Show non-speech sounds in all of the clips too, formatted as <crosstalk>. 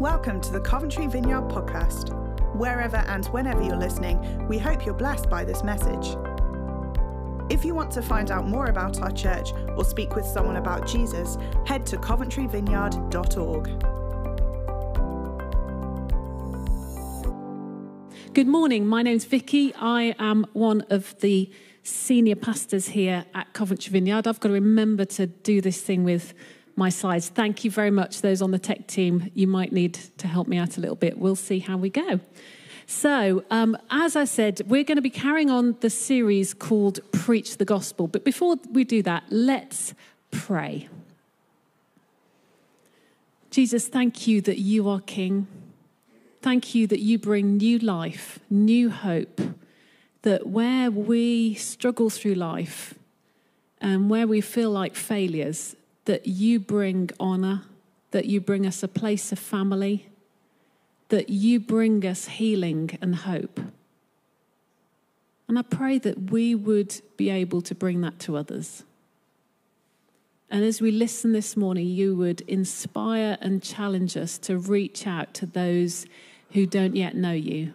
Welcome to the Coventry Vineyard Podcast. Wherever and whenever you're listening, we hope you're blessed by this message. If you want to find out more about our church or speak with someone about Jesus, head to coventryvineyard.org. Good morning. My name's Vicky. I am one of the senior pastors here at Coventry Vineyard. I've got to remember to do this thing with my slides. Thank you very much, those on the tech team. You might need to help me out a little bit. We'll see how we go. So, um, as I said, we're going to be carrying on the series called Preach the Gospel. But before we do that, let's pray. Jesus, thank you that you are King. Thank you that you bring new life, new hope. That where we struggle through life and where we feel like failures, that you bring honor, that you bring us a place of family, that you bring us healing and hope. And I pray that we would be able to bring that to others. And as we listen this morning, you would inspire and challenge us to reach out to those who don't yet know you,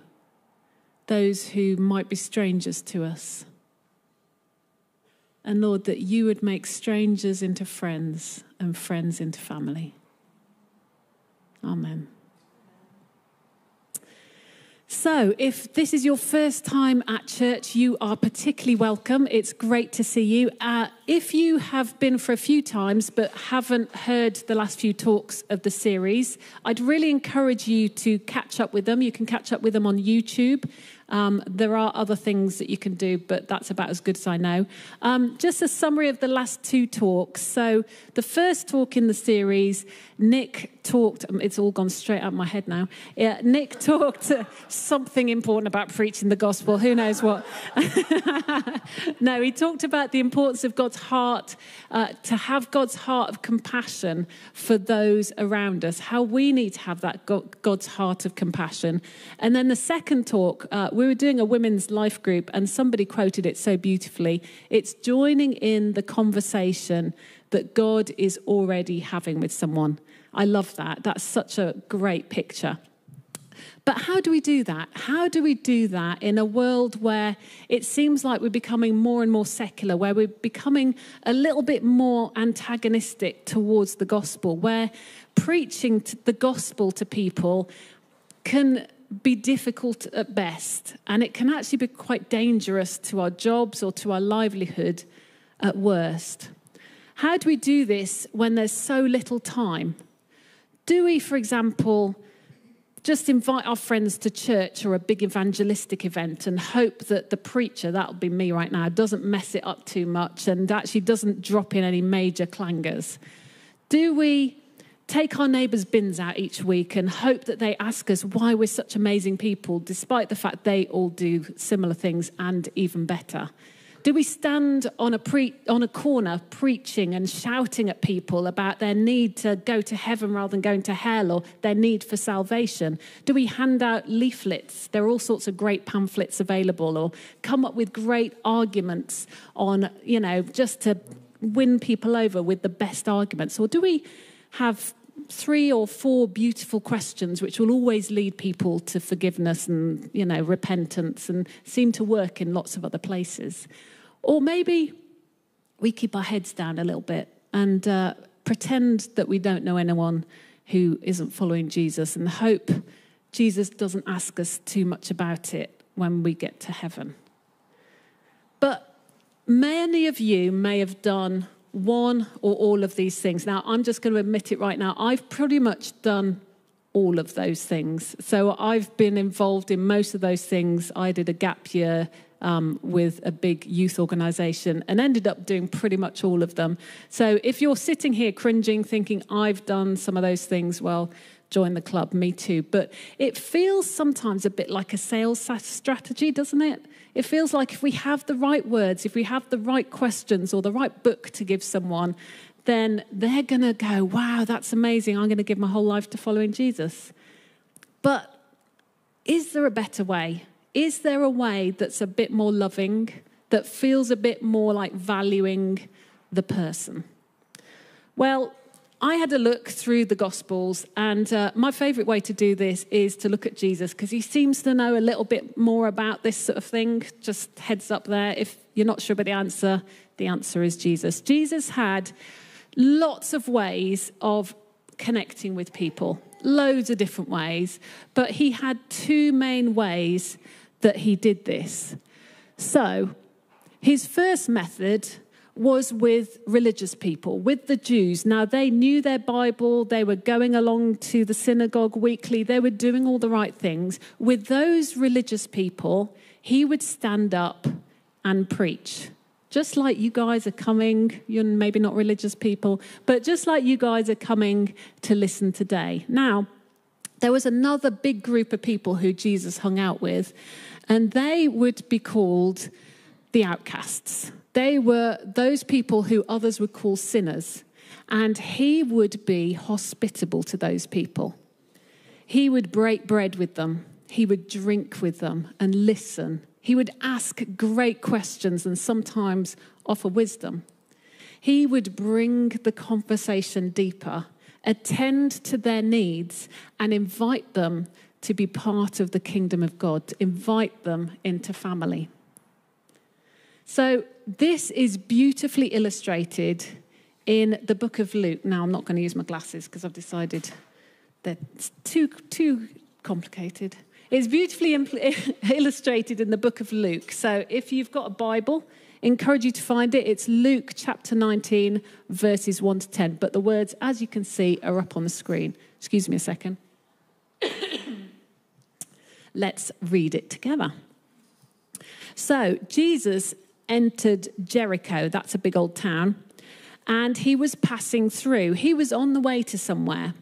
those who might be strangers to us and Lord, that you would make strangers into friends and friends into family. Amen. So, if this is your first time at church, you are particularly welcome. It's great to see you. Uh, if you have been for a few times but haven't heard the last few talks of the series, I'd really encourage you to catch up with them. You can catch up with them on YouTube. Um, there are other things that you can do, but that's about as good as I know. Um, just a summary of the last two talks. So, the first talk in the series, Nick talked, um, it's all gone straight out my head now. Yeah, Nick talked something important about preaching the gospel. Who knows what? <laughs> no, he talked about the importance of God's heart, uh, to have God's heart of compassion for those around us, how we need to have that God's heart of compassion. And then the second talk, uh, we were doing a women's life group, and somebody quoted it so beautifully. It's joining in the conversation that God is already having with someone. I love that. That's such a great picture. But how do we do that? How do we do that in a world where it seems like we're becoming more and more secular, where we're becoming a little bit more antagonistic towards the gospel, where preaching the gospel to people can be difficult at best, and it can actually be quite dangerous to our jobs or to our livelihood at worst. How do we do this when there's so little time? Do we, for example, just invite our friends to church or a big evangelistic event and hope that the preacher, that'll be me right now, doesn't mess it up too much and actually doesn't drop in any major clangers? Do we take our neighbours' bins out each week and hope that they ask us why we're such amazing people, despite the fact they all do similar things and even better? Do we stand on a, pre- on a corner preaching and shouting at people about their need to go to heaven rather than going to hell or their need for salvation? Do we hand out leaflets? There are all sorts of great pamphlets available, or come up with great arguments on, you know, just to win people over with the best arguments? Or do we have three or four beautiful questions which will always lead people to forgiveness and you know repentance and seem to work in lots of other places. Or maybe we keep our heads down a little bit and uh, pretend that we don't know anyone who isn't following jesus and hope jesus doesn't ask us too much about it when we get to heaven. But many of you may have done one or all of these things. Now, I'm just going to admit it right now. I've pretty much done all of those things. So I've been involved in most of those things. I did a gap year um, with a big youth organization and ended up doing pretty much all of them. So if you're sitting here cringing, thinking, I've done some of those things, well, join the club, me too. But it feels sometimes a bit like a sales strategy, doesn't it? It feels like if we have the right words, if we have the right questions or the right book to give someone, then they're going to go, wow, that's amazing. I'm going to give my whole life to following Jesus. But is there a better way? Is there a way that's a bit more loving, that feels a bit more like valuing the person? Well, I had a look through the Gospels, and uh, my favourite way to do this is to look at Jesus because he seems to know a little bit more about this sort of thing. Just heads up there. If you're not sure about the answer, the answer is Jesus. Jesus had lots of ways of connecting with people, loads of different ways, but he had two main ways that he did this. So, his first method was with religious people, with the Jews. Now, they knew their Bible, they were going along to the synagogue weekly, they were doing all the right things. With those religious people, he would stand up and preach. Just like you guys are coming, you're maybe not religious people, but just like you guys are coming to listen today. Now, there was another big group of people who Jesus hung out with, and they would be called the outcasts. They were those people who others would call sinners, and he would be hospitable to those people. He would break bread with them, he would drink with them and listen. He would ask great questions and sometimes offer wisdom. He would bring the conversation deeper, attend to their needs, and invite them to be part of the kingdom of God, invite them into family. So, this is beautifully illustrated in the book of Luke. Now, I'm not going to use my glasses because I've decided they're too, too complicated. It's beautifully <laughs> illustrated in the book of Luke. So, if you've got a Bible, encourage you to find it. It's Luke chapter 19, verses 1 to 10. But the words, as you can see, are up on the screen. Excuse me a second. <coughs> Let's read it together. So, Jesus entered Jericho. That's a big old town. And he was passing through. He was on the way to somewhere.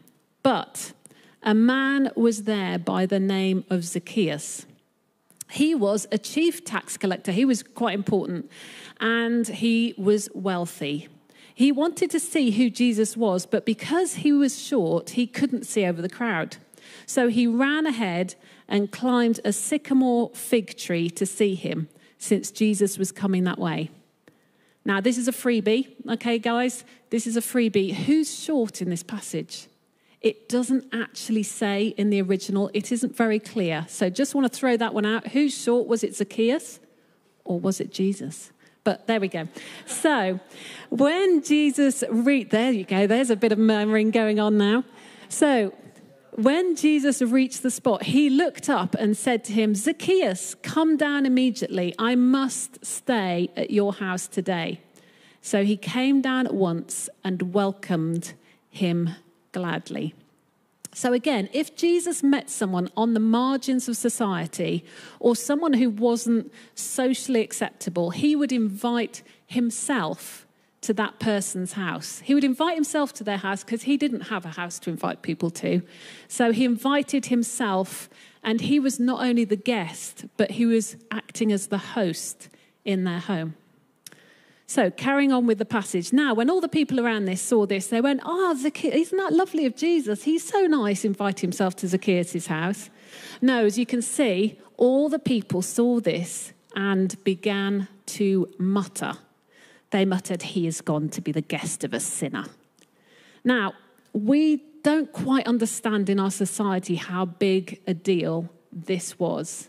But a man was there by the name of Zacchaeus. He was a chief tax collector. He was quite important. And he was wealthy. He wanted to see who Jesus was, but because he was short, he couldn't see over the crowd. So he ran ahead and climbed a sycamore fig tree to see him since Jesus was coming that way. Now, this is a freebie, okay, guys? This is a freebie. Who's short in this passage? It doesn't actually say in the original, it isn't very clear. So just want to throw that one out. Who's short? Was it Zacchaeus or was it Jesus? But there we go. So when Jesus read, there you go, there's a bit of murmuring going on now. So when Jesus reached the spot, he looked up and said to him, Zacchaeus, come down immediately. I must stay at your house today. So he came down at once and welcomed him gladly. So, again, if Jesus met someone on the margins of society or someone who wasn't socially acceptable, he would invite himself to that person's house. He would invite himself to their house because he didn't have a house to invite people to. So he invited himself, and he was not only the guest, but he was acting as the host in their home. So, carrying on with the passage. Now, when all the people around this saw this, they went, ah, Oh, Zacchaeus, isn't that lovely of Jesus? He's so nice, inviting himself to Zacchaeus' house. No, as you can see, all the people saw this and began to mutter they muttered, He is gone to be the guest of a sinner. Now, we don't quite understand in our society how big a deal this was.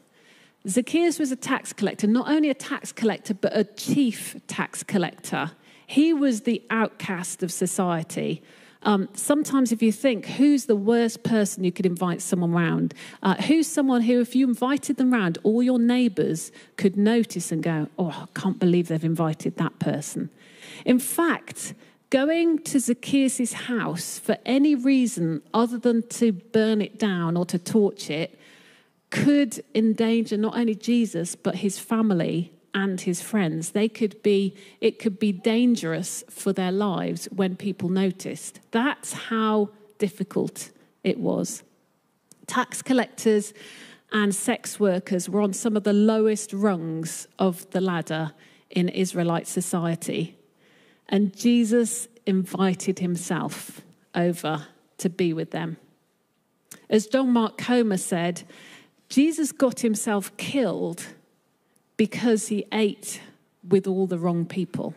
Zacchaeus was a tax collector, not only a tax collector, but a chief tax collector. He was the outcast of society. Um, sometimes, if you think, who's the worst person you could invite someone round? Uh, who's someone who, if you invited them round, all your neighbours could notice and go, oh, I can't believe they've invited that person. In fact, going to Zacchaeus' house for any reason other than to burn it down or to torch it could endanger not only Jesus, but his family and his friends. They could be, it could be dangerous for their lives when people noticed. That's how difficult it was. Tax collectors and sex workers were on some of the lowest rungs of the ladder in Israelite society. And Jesus invited himself over to be with them. As John Mark Comer said, Jesus got himself killed because he ate with all the wrong people.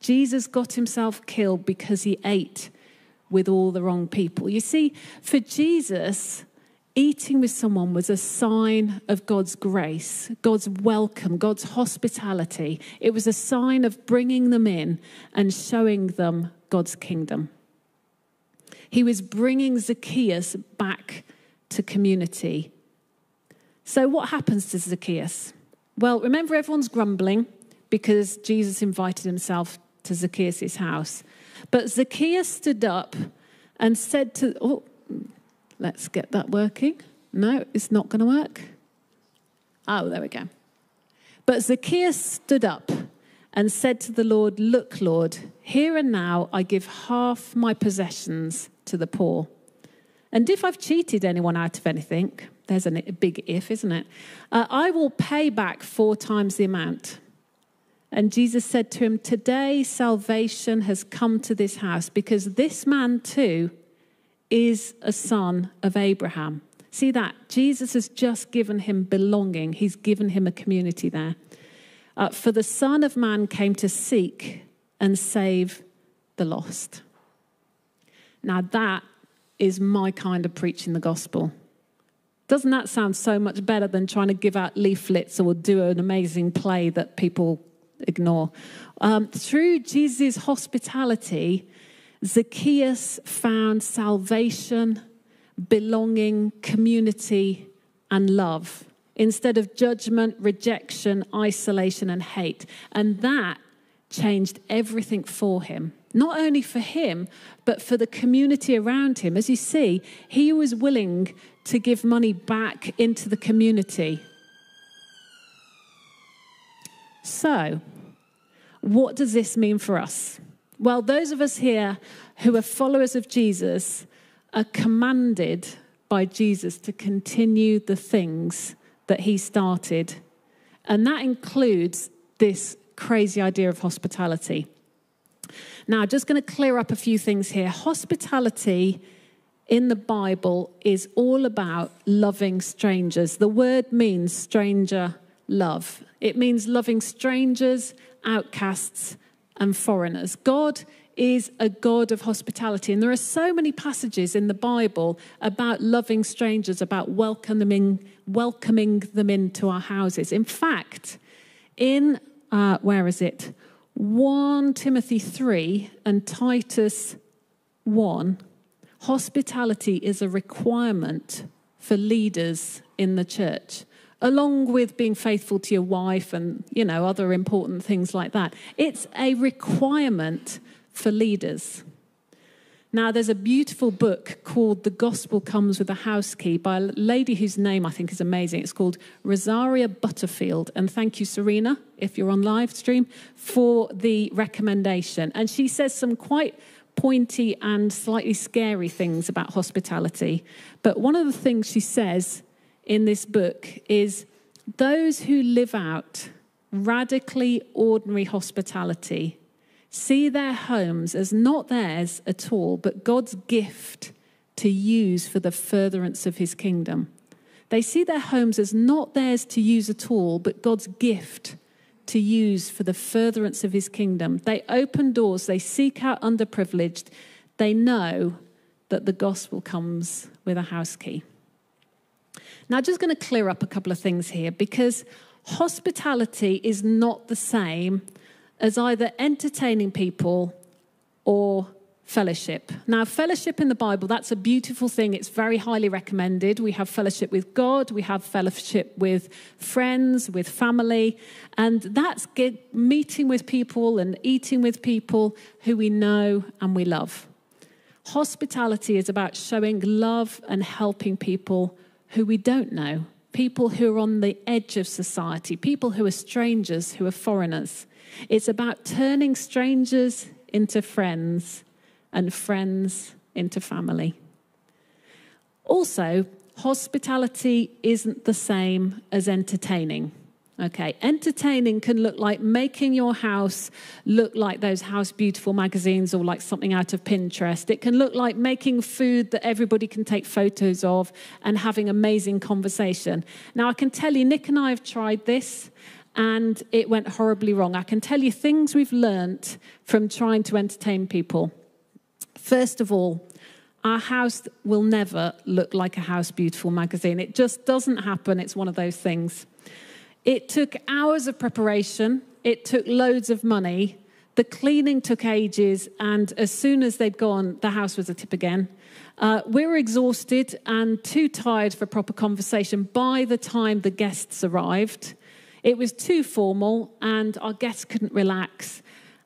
Jesus got himself killed because he ate with all the wrong people. You see, for Jesus, eating with someone was a sign of God's grace, God's welcome, God's hospitality. It was a sign of bringing them in and showing them God's kingdom. He was bringing Zacchaeus back to community. So, what happens to Zacchaeus? Well, remember, everyone's grumbling because Jesus invited himself to Zacchaeus' house. But Zacchaeus stood up and said to, oh, let's get that working. No, it's not going to work. Oh, there we go. But Zacchaeus stood up and said to the Lord, Look, Lord, here and now I give half my possessions to the poor. And if I've cheated anyone out of anything, there's a big if, isn't it? Uh, I will pay back four times the amount. And Jesus said to him, Today salvation has come to this house because this man too is a son of Abraham. See that? Jesus has just given him belonging, he's given him a community there. Uh, for the Son of Man came to seek and save the lost. Now, that is my kind of preaching the gospel. Doesn't that sound so much better than trying to give out leaflets or do an amazing play that people ignore? Um, through Jesus' hospitality, Zacchaeus found salvation, belonging, community, and love instead of judgment, rejection, isolation, and hate. And that changed everything for him not only for him, but for the community around him. As you see, he was willing to give money back into the community. So, what does this mean for us? Well, those of us here who are followers of Jesus are commanded by Jesus to continue the things that he started. And that includes this crazy idea of hospitality. Now, just going to clear up a few things here. Hospitality in the Bible is all about loving strangers. The word means stranger love, it means loving strangers, outcasts, and foreigners. God is a God of hospitality. And there are so many passages in the Bible about loving strangers, about welcoming, welcoming them into our houses. In fact, in, uh, where is it? 1 Timothy 3 and Titus 1, hospitality is a requirement for leaders in the church, along with being faithful to your wife and, you know, other important things like that. It's a requirement for leaders. Now, there's a beautiful book called The Gospel Comes with a House Key by a lady whose name I think is amazing. It's called Rosaria Butterfield. And thank you, Serena, if you're on live stream, for the recommendation. And she says some quite pointy and slightly scary things about hospitality. But one of the things she says in this book is those who live out radically ordinary hospitality see their homes as not theirs at all, but God's gift to use for the furtherance of his kingdom. They see their homes as not theirs to use at all, but God's gift to use for the furtherance of his kingdom. They open doors, they seek out underprivileged, they know that the gospel comes with a house key. Now, i just going to clear up a couple of things here because hospitality is not the same as either entertaining people or fellowship. Now, fellowship in the Bible, that's a beautiful thing. It's very highly recommended. We have fellowship with God, we have fellowship with friends, with family, and that's meeting with people and eating with people who we know and we love. Hospitality is about showing love and helping people who we don't know, people who are on the edge of society, people who are strangers, who are foreigners. It's about turning strangers into friends and friends into family. Also, hospitality isn't the same as entertaining. Okay, entertaining can look like making your house look like those House Beautiful magazines or like something out of Pinterest. It can look like making food that everybody can take photos of and having amazing conversation. Now, I can tell you, Nick and I have tried this and it went horribly wrong. I can tell you things we've learnt from trying to entertain people. First of all, our house will never look like a House Beautiful magazine. It just doesn't happen. It's one of those things. It took hours of preparation, it took loads of money. The cleaning took ages, and as soon as they'd gone, the house was a tip again. Uh, we were exhausted and too tired for proper conversation by the time the guests arrived. It was too formal, and our guests couldn't relax.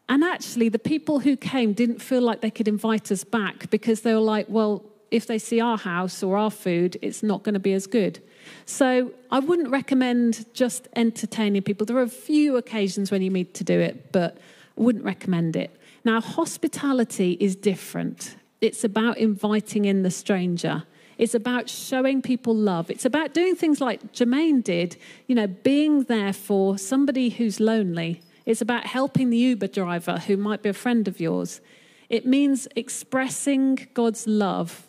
And actually, the people who came didn't feel like they could invite us back because they were like, well, if they see our house or our food, it's not going to be as good. So I wouldn't recommend just entertaining people. There are a few occasions when you need to do it, but I wouldn't recommend it. Now, hospitality is different. It's about inviting in the stranger. It's about showing people love. It's about doing things like Jermaine did, you know, being there for somebody who's lonely. It's about helping the Uber driver who might be a friend of yours. It means expressing God's love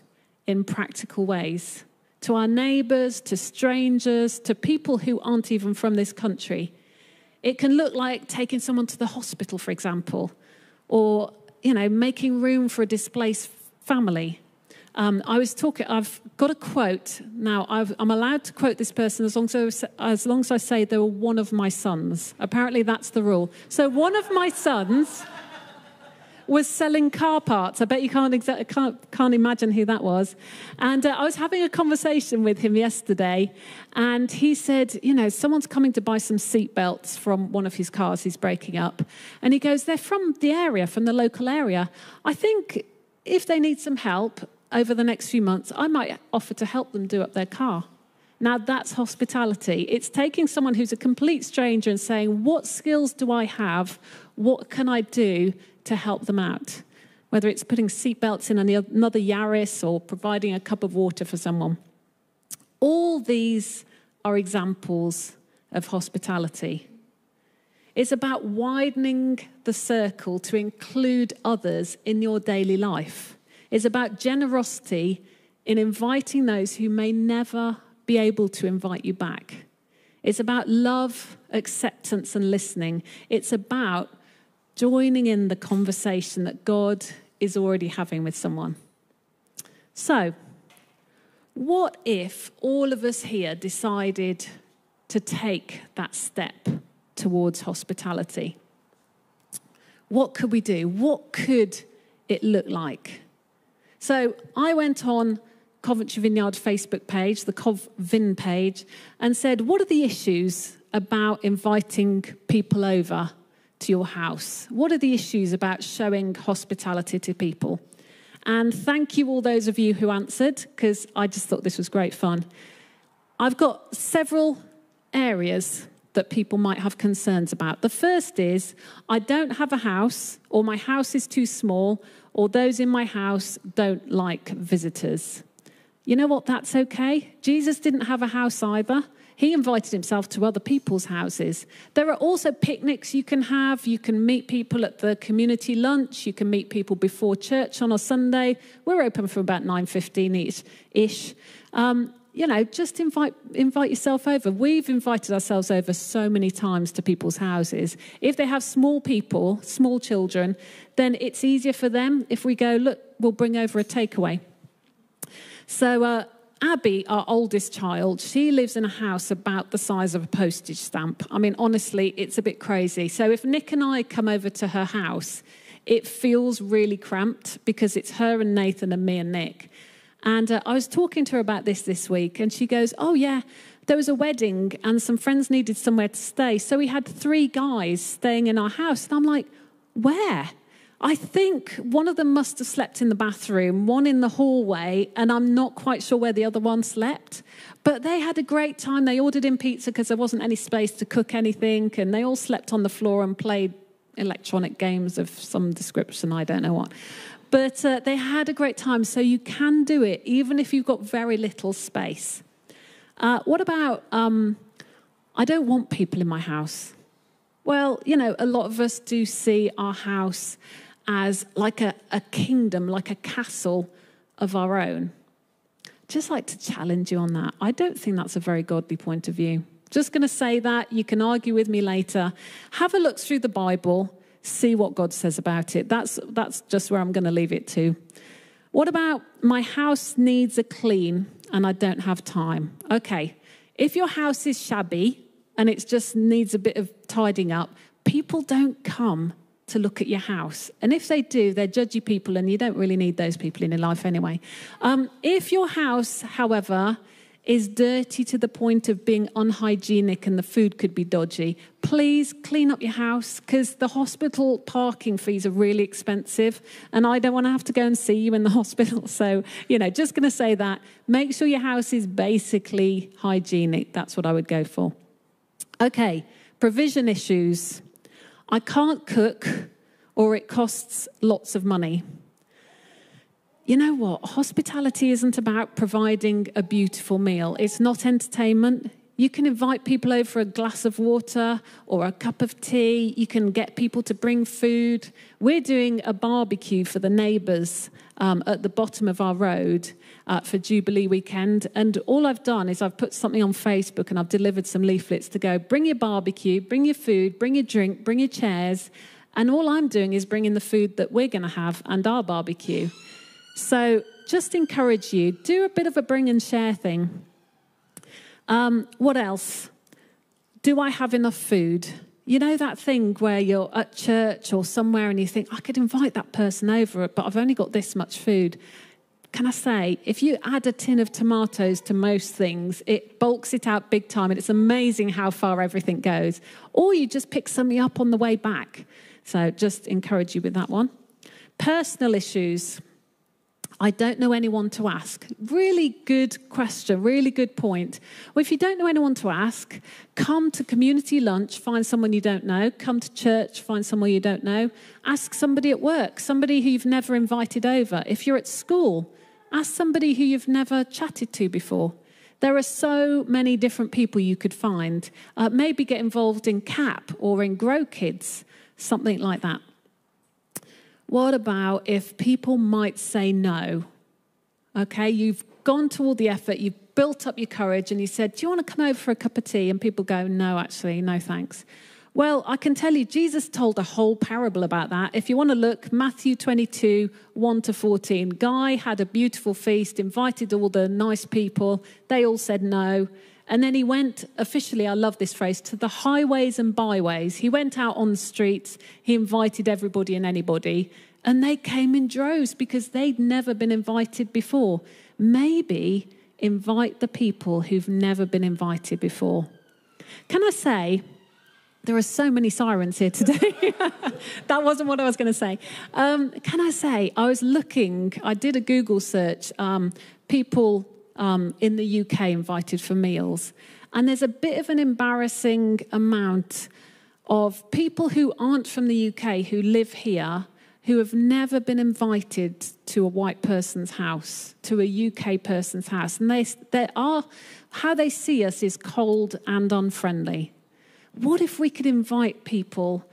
in practical ways to our neighbors, to strangers, to people who aren't even from this country. It can look like taking someone to the hospital, for example, or you know, making room for a displaced family. Um, I was talking, I've got a quote. Now, i am allowed to quote this person as long as, as long as I say they were one of my sons. Apparently, that's the rule. So, one of my sons was selling car parts. I bet you can't, exa- can't, can't imagine who that was. And uh, I was having a conversation with him yesterday, and he said, You know, someone's coming to buy some seatbelts from one of his cars he's breaking up. And he goes, They're from the area, from the local area. I think if they need some help over the next few months, I might offer to help them do up their car. Now, that's hospitality. It's taking someone who's a complete stranger and saying, What skills do I have? What can I do to help them out? Whether it's putting seatbelts in another Yaris or providing a cup of water for someone. All these are examples of hospitality. It's about widening the circle to include others in your daily life. It's about generosity in inviting those who may never be able to invite you back. It's about love, acceptance, and listening. It's about joining in the conversation that God is already having with someone. So, what if all of us here decided to take that step towards hospitality? What could we do? What could it look like? So, I went on Coventry Vineyard Facebook page, the CovVin page, and said, What are the issues about inviting people over to your house? What are the issues about showing hospitality to people? And thank you, all those of you who answered, because I just thought this was great fun. I've got several areas that people might have concerns about. The first is I don't have a house, or my house is too small, or those in my house don't like visitors. You know what? That's okay. Jesus didn't have a house either. He invited himself to other people's houses. There are also picnics you can have. You can meet people at the community lunch. You can meet people before church on a Sunday. We're open from about 9.15 ish. Um, you know, just invite, invite yourself over. We've invited ourselves over so many times to people's houses. If they have small people, small children, then it's easier for them if we go, look, we'll bring over a takeaway. So, uh, Abby, our oldest child, she lives in a house about the size of a postage stamp. I mean, honestly, it's a bit crazy. So, if Nick and I come over to her house, it feels really cramped because it's her and Nathan and me and Nick. And uh, I was talking to her about this this week, and she goes, Oh, yeah, there was a wedding, and some friends needed somewhere to stay. So we had three guys staying in our house. And I'm like, Where? I think one of them must have slept in the bathroom, one in the hallway, and I'm not quite sure where the other one slept. But they had a great time. They ordered in pizza because there wasn't any space to cook anything, and they all slept on the floor and played electronic games of some description. I don't know what. But uh, they had a great time. So you can do it, even if you've got very little space. Uh, what about, um, I don't want people in my house? Well, you know, a lot of us do see our house as like a, a kingdom, like a castle of our own. Just like to challenge you on that. I don't think that's a very godly point of view. Just going to say that. You can argue with me later. Have a look through the Bible, see what God says about it. That's, that's just where I'm going to leave it to. What about my house needs a clean and I don't have time? Okay, if your house is shabby and it just needs a bit of tidying up, people don't come to look at your house. And if they do, they're judgy people, and you don't really need those people in your life anyway. Um, if your house, however, is dirty to the point of being unhygienic and the food could be dodgy, please clean up your house because the hospital parking fees are really expensive and I don't want to have to go and see you in the <laughs> hospital. So, you know, just going to say that. Make sure your house is basically hygienic. That's what I would go for. Okay, provision issues. I can't cook or it costs lots of money you know what? Hospitality isn't about providing a beautiful meal, it's not entertainment. You can invite people over for a glass of water or a cup of tea. You can get people to bring food. We're doing a barbecue for the neighbours um, at the bottom of our road uh, for Jubilee weekend. And all I've done is I've put something on Facebook and I've delivered some leaflets to go bring your barbecue, bring your food, bring your drink, bring your chairs. And all I'm doing is bringing the food that we're going to have and our barbecue. So just encourage you, do a bit of a bring and share thing. Um, what else? Do I have enough food? You know that thing where you're at church or somewhere and you think, I could invite that person over, but I've only got this much food. Can I say, if you add a tin of tomatoes to most things, it bulks it out big time and it's amazing how far everything goes. Or you just pick something up on the way back. So just encourage you with that one. Personal issues. I don't know anyone to ask. Really good question, really good point. Well, if you don't know anyone to ask, come to community lunch, find someone you don't know. Come to church, find someone you don't know. Ask somebody at work, somebody who you've never invited over. If you're at school, ask somebody who you've never chatted to before. There are so many different people you could find. Uh, maybe get involved in CAP or in Grow Kids, something like that. What about if people might say no? Okay, you've gone to all the effort, you've built up your courage, and you said, Do you want to come over for a cup of tea? And people go, No, actually, no thanks. Well, I can tell you, Jesus told a whole parable about that. If you want to look, Matthew 22, 1 to 14. Guy had a beautiful feast, invited all the nice people. They all said no. And then he went officially, I love this phrase, to the highways and byways. He went out on the streets, he invited everybody and anybody, and they came in droves because they'd never been invited before. Maybe invite the people who've never been invited before. Can I say, there are so many sirens here today. <laughs> that wasn't what I was going to say. Um, can I say, I was looking, I did a Google search, um, people um, in the UK invited for meals. And there's a bit of an embarrassing amount of people who aren't from the UK who live here who have never been invited to a white person's house, to a UK person's house. And they, they are, how they see us is cold and unfriendly. What if we could invite people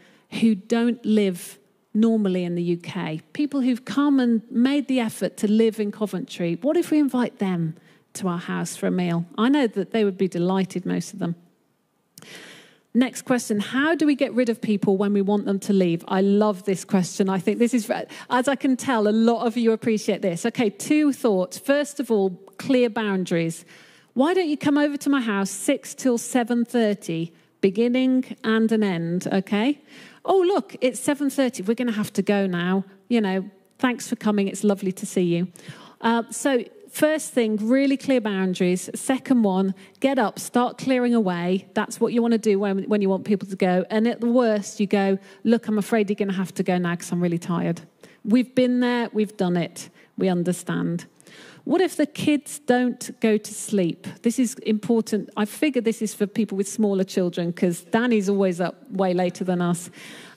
who don't live normally in the UK, people who've come and made the effort to live in Coventry? What if we invite them to our house for a meal. I know that they would be delighted, most of them. Next question How do we get rid of people when we want them to leave? I love this question. I think this is, as I can tell, a lot of you appreciate this. Okay, two thoughts. First of all, clear boundaries. Why don't you come over to my house 6 till 7:30, beginning and an end, okay? Oh, look, it's 7:30. We're going to have to go now. You know, thanks for coming. It's lovely to see you. Uh, so First thing, really clear boundaries. Second one, get up, start clearing away. That's what you want to do when, when you want people to go. And at the worst, you go, Look, I'm afraid you're going to have to go now because I'm really tired. We've been there, we've done it, we understand. What if the kids don't go to sleep? This is important. I figure this is for people with smaller children because Danny's always up way later than us.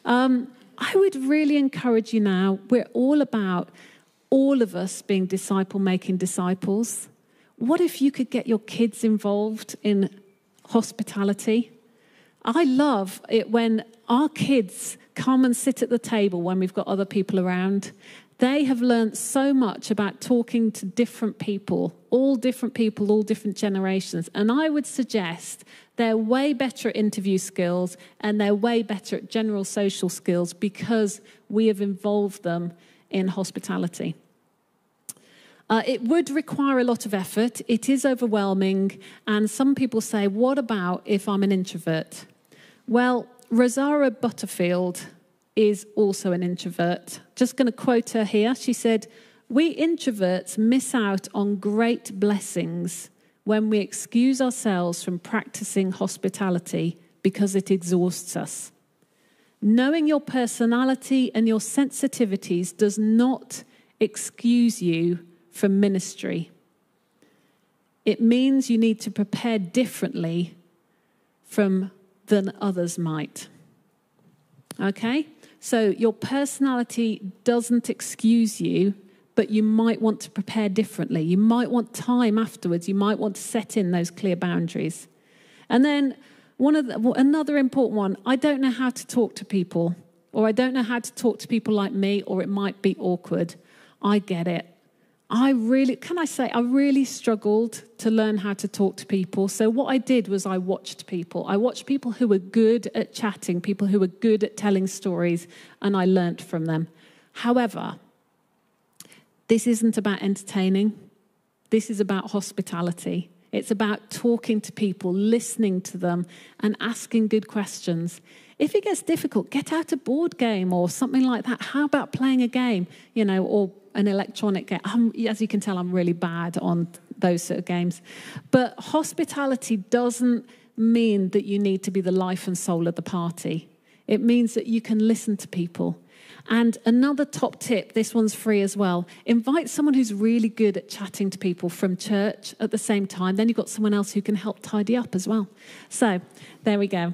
Um, I would really encourage you now, we're all about all of us being disciple making disciples. What if you could get your kids involved in hospitality? I love it when our kids come and sit at the table when we've got other people around. They have learned so much about talking to different people, all different people, all different generations. And I would suggest they're way better at interview skills and they're way better at general social skills because we have involved them in hospitality. Uh, it would require a lot of effort. It is overwhelming. And some people say, what about if I'm an introvert? Well, Rosaria Butterfield is also an introvert. Just going to quote her here. She said, We introverts miss out on great blessings when we excuse ourselves from practicing hospitality because it exhausts us. Knowing your personality and your sensitivities does not excuse you from ministry. It means you need to prepare differently from than others might. Okay? So your personality doesn't excuse you, but you might want to prepare differently. You might want time afterwards. You might want to set in those clear boundaries. And then one of the, another important one, I don't know how to talk to people, or I don't know how to talk to people like me, or it might be awkward. I get it. I really, can I say, I really struggled to learn how to talk to people. So, what I did was I watched people. I watched people who were good at chatting, people who were good at telling stories, and I learnt from them. However, this isn't about entertaining, this is about hospitality. It's about talking to people, listening to them, and asking good questions. If it gets difficult, get out a board game or something like that. How about playing a game, you know, or an electronic game. I'm, as you can tell, I'm really bad on those sort of games. But hospitality doesn't mean that you need to be the life and soul of the party. It means that you can listen to people. And another top tip, this one's free as well. Invite someone who's really good at chatting to people from church at the same time. Then you've got someone else who can help tidy up as well. So there we go.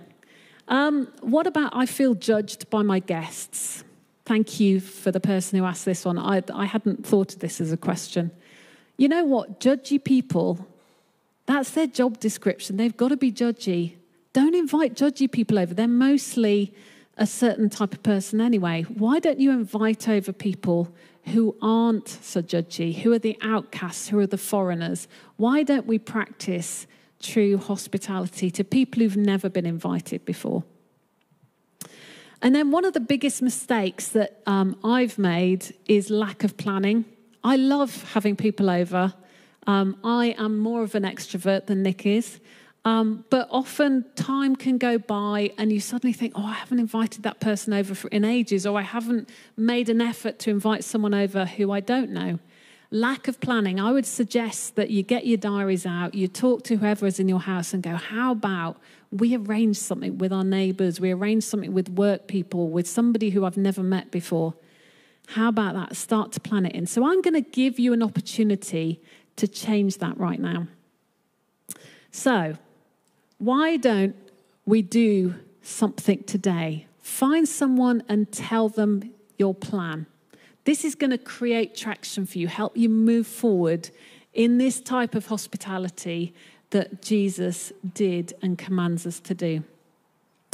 Um, what about I feel judged by my guests? Thank you for the person who asked this one. I, I hadn't thought of this as a question. You know what? Judgy people, that's their job description. They've got to be judgy. Don't invite judgy people over. They're mostly a certain type of person anyway. Why don't you invite over people who aren't so judgy, who are the outcasts, who are the foreigners? Why don't we practice true hospitality to people who've never been invited before? And then one of the biggest mistakes that um, I've made is lack of planning. I love having people over. Um, I am more of an extrovert than Nick is. Um, but often time can go by and you suddenly think, oh, I haven't invited that person over for, in ages, or I haven't made an effort to invite someone over who I don't know. Lack of planning. I would suggest that you get your diaries out, you talk to whoever is in your house and go, how about we arrange something with our neighbors, we arrange something with work people, with somebody who I've never met before. How about that? Start to plan it in. So I'm going to give you an opportunity to change that right now. So, why don't we do something today? Find someone and tell them your plan. This is going to create traction for you, help you move forward in this type of hospitality that Jesus did and commands us to do.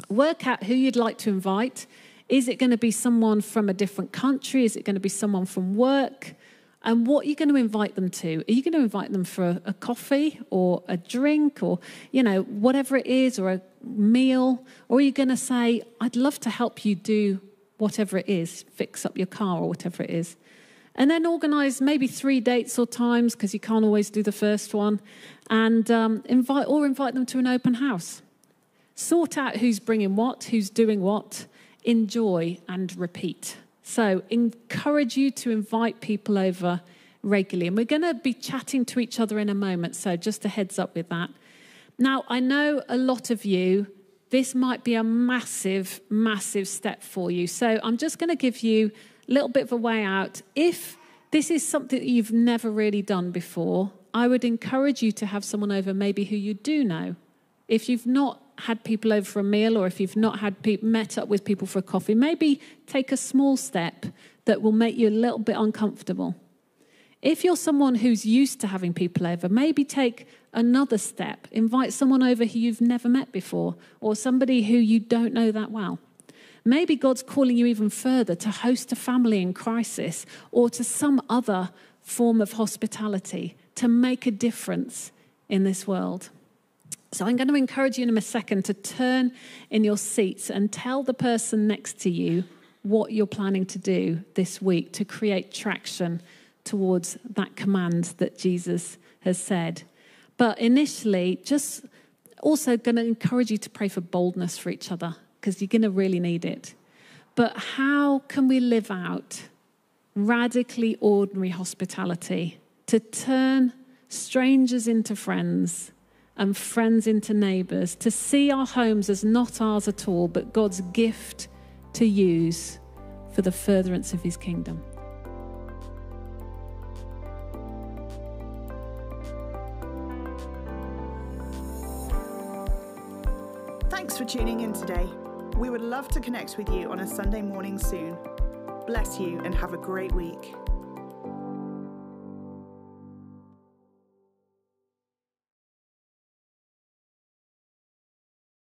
Work out who you'd like to invite. Is it going to be someone from a different country? Is it going to be someone from work? And what are you going to invite them to? Are you going to invite them for a, a coffee or a drink or, you know, whatever it is or a meal? Or are you going to say, I'd love to help you do whatever it is, fix up your car or whatever it is? And then organize maybe three dates or times because you can't always do the first one and um, invite or invite them to an open house. Sort out who's bringing what, who's doing what, enjoy and repeat. So, encourage you to invite people over regularly. And we're going to be chatting to each other in a moment, so just a heads up with that. Now, I know a lot of you, this might be a massive, massive step for you. So, I'm just going to give you little bit of a way out. If this is something that you've never really done before, I would encourage you to have someone over maybe who you do know. If you've not had people over for a meal or if you've not had pe- met up with people for a coffee, maybe take a small step that will make you a little bit uncomfortable. If you're someone who's used to having people over, maybe take another step. Invite someone over who you've never met before or somebody who you don't know that well. Maybe God's calling you even further to host a family in crisis or to some other form of hospitality to make a difference in this world. So I'm going to encourage you in a second to turn in your seats and tell the person next to you what you're planning to do this week to create traction towards that command that Jesus has said. But initially, just also going to encourage you to pray for boldness for each other because you're going to really need it. But how can we live out radically ordinary hospitality to turn strangers into friends and friends into neighbours, to see our homes as not ours at all, but God's gift to use for the furtherance of his kingdom? Thanks for tuning in today. We would love to connect with you on a Sunday morning soon. Bless you and have a great week.